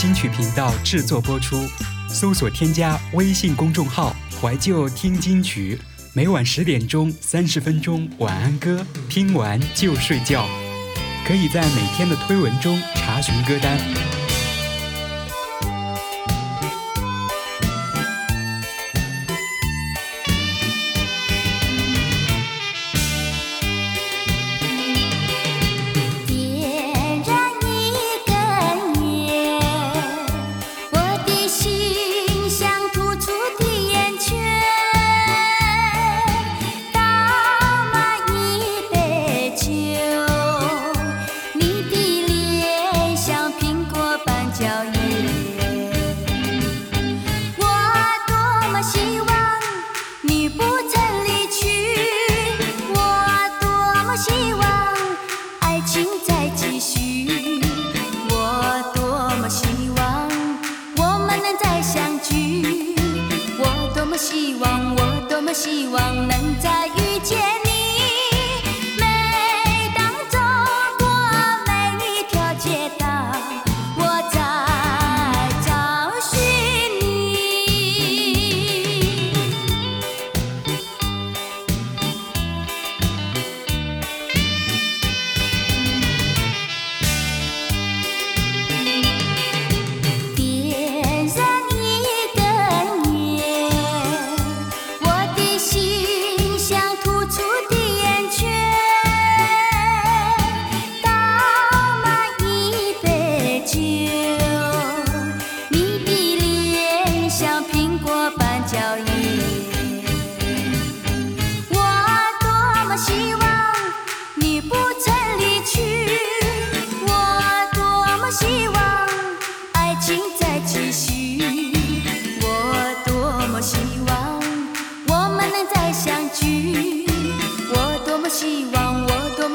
金曲频道制作播出搜索添加微信公众号怀旧听金曲每晚十点钟三十分钟晚安歌听完就睡觉。可以在每天的推文中查询歌单。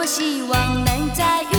我希望能再。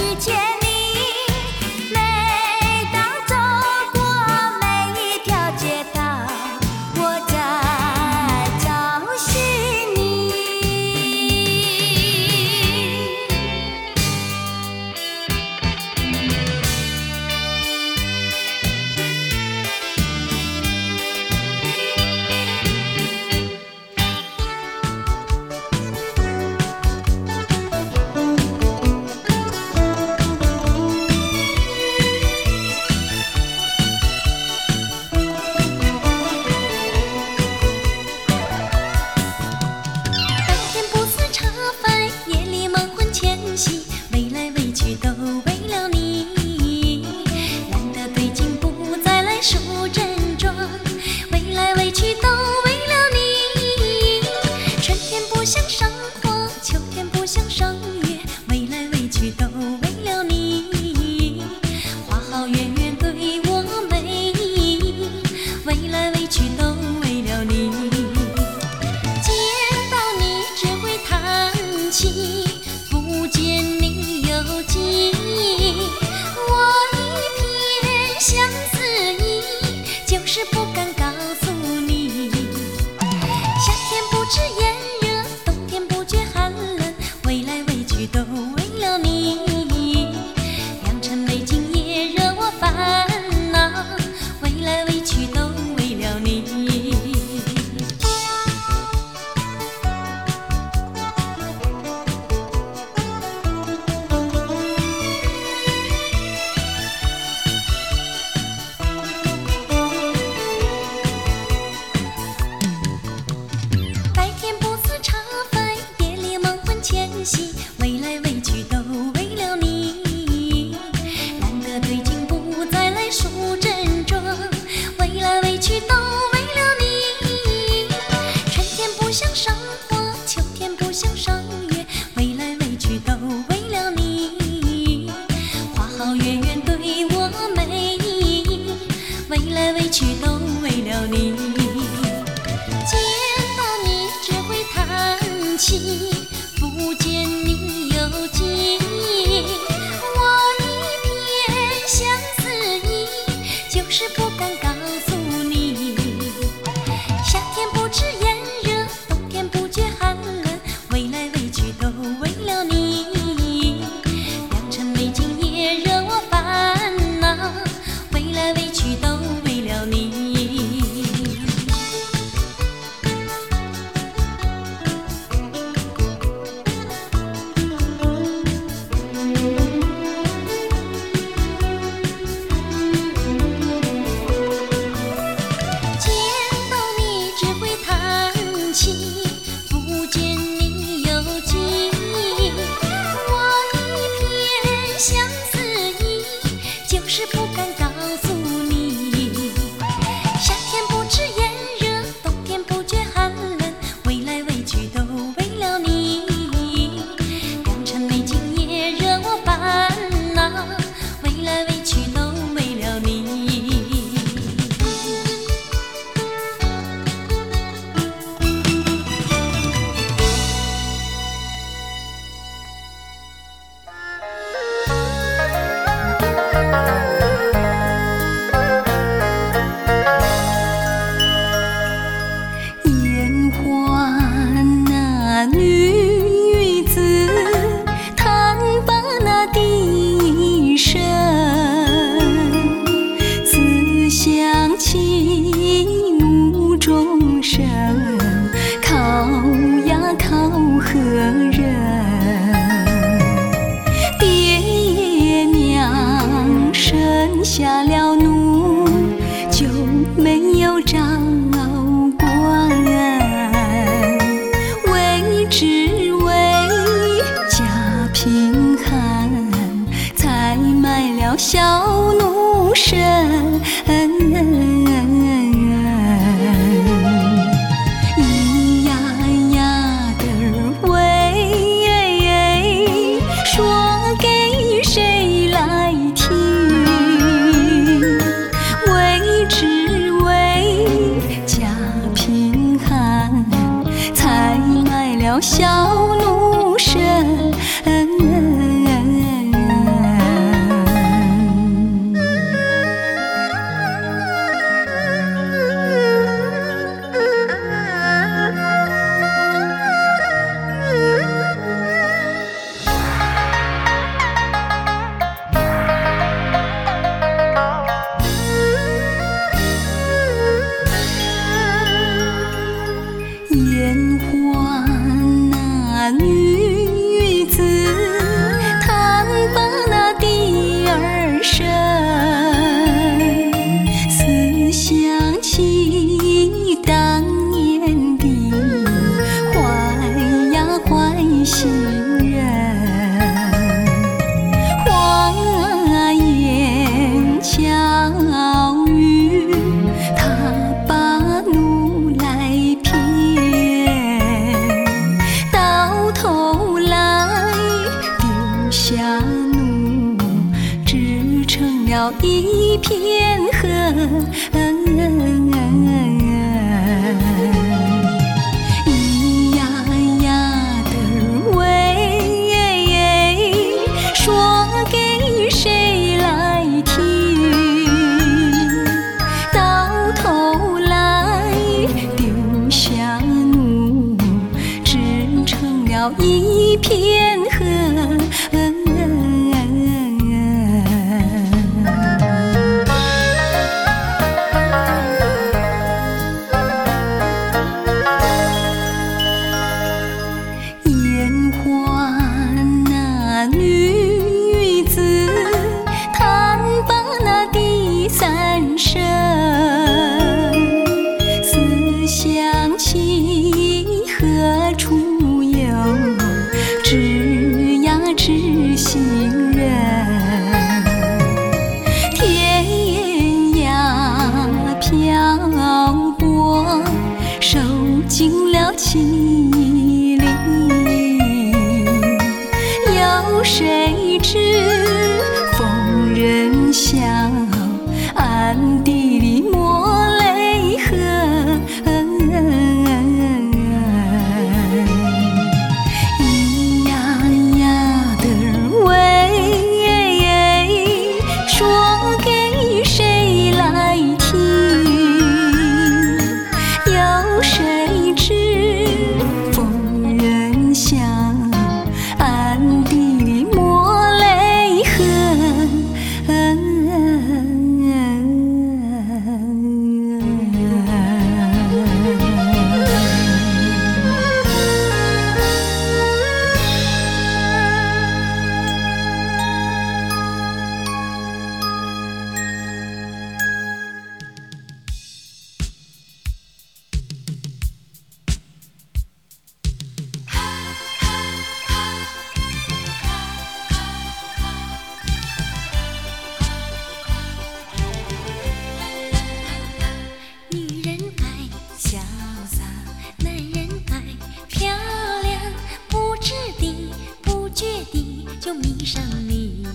就迷上你。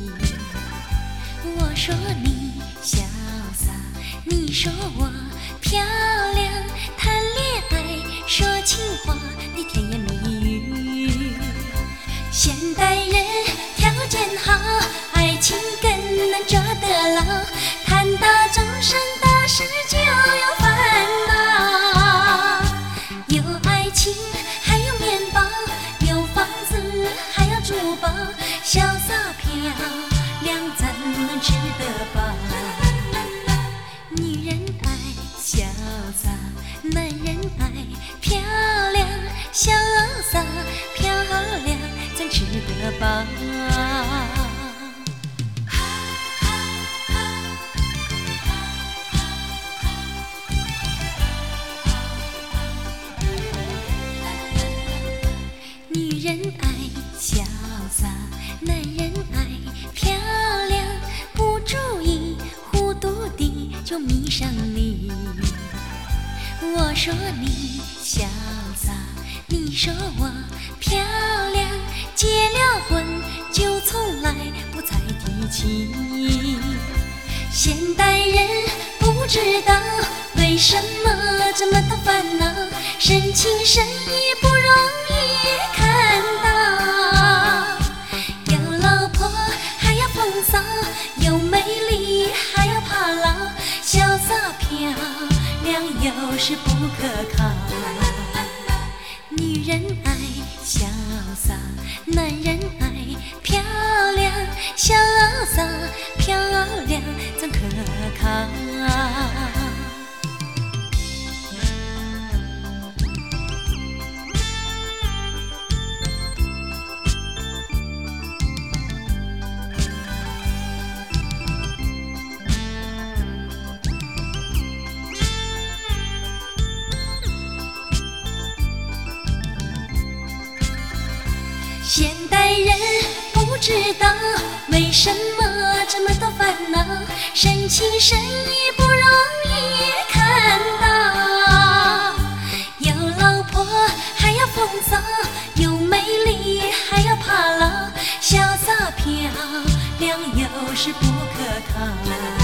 我说你潇洒，你说我漂亮，谈恋爱说情话的甜言蜜语。现代人条件好，爱情更难抓得牢。谈到终身大事就有说你潇洒，你说我漂亮，结了婚就从来不再提起。现代人不知道为什么这么多烦恼，深情深意知道为什么这么多烦恼，深情深意不容易看到。有老婆还要风骚，有美丽还要怕老，潇洒漂亮有时不可靠。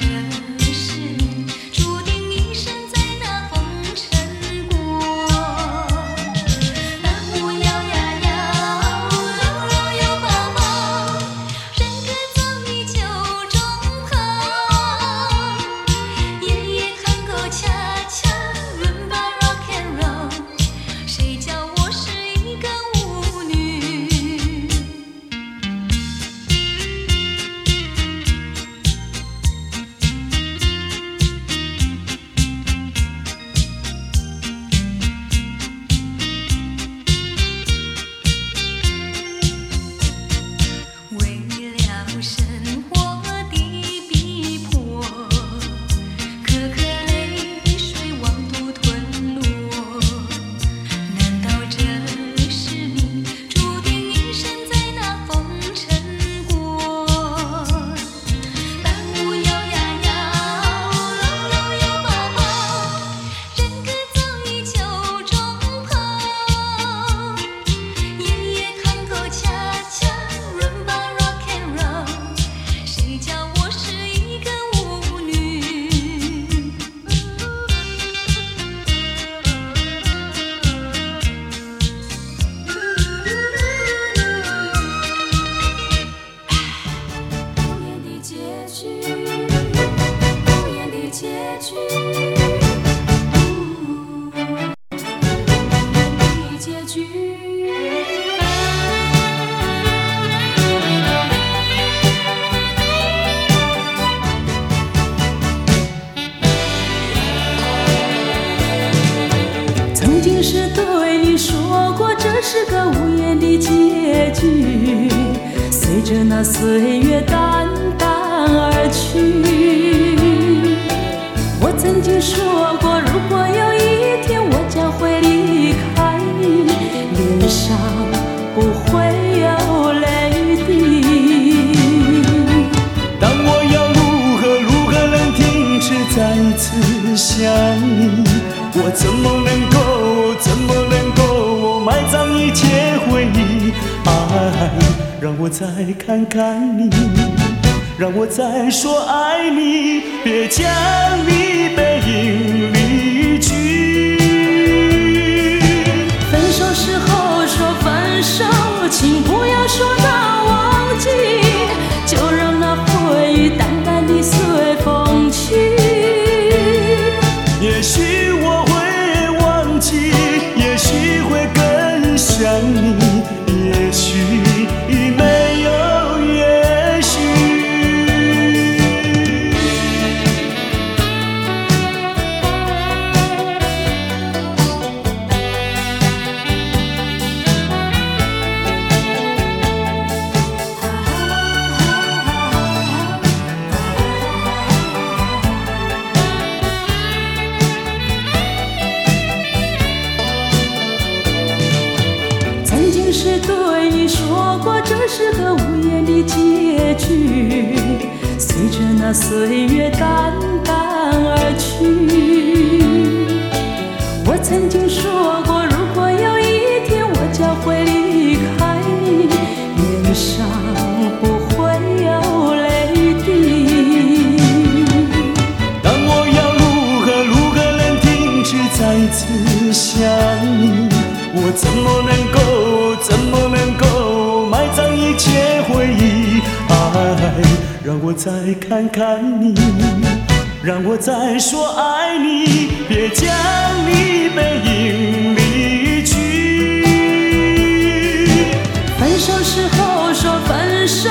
pretend. 是个无言的结局。随着那岁月淡淡而去，我曾经说过，如果有一天我将会离开你，脸上不会有泪滴。但我要如何如何能停止再次想你？我怎么能够怎么能够埋葬一切回忆？爱，让我再看看你，让我再说爱你，别将你背影离去。分手时候说分手，请不要说那忘记，就让那回忆淡淡的随风去。再看看你，让我再说爱你，别将你背影离去。分手时候说分手，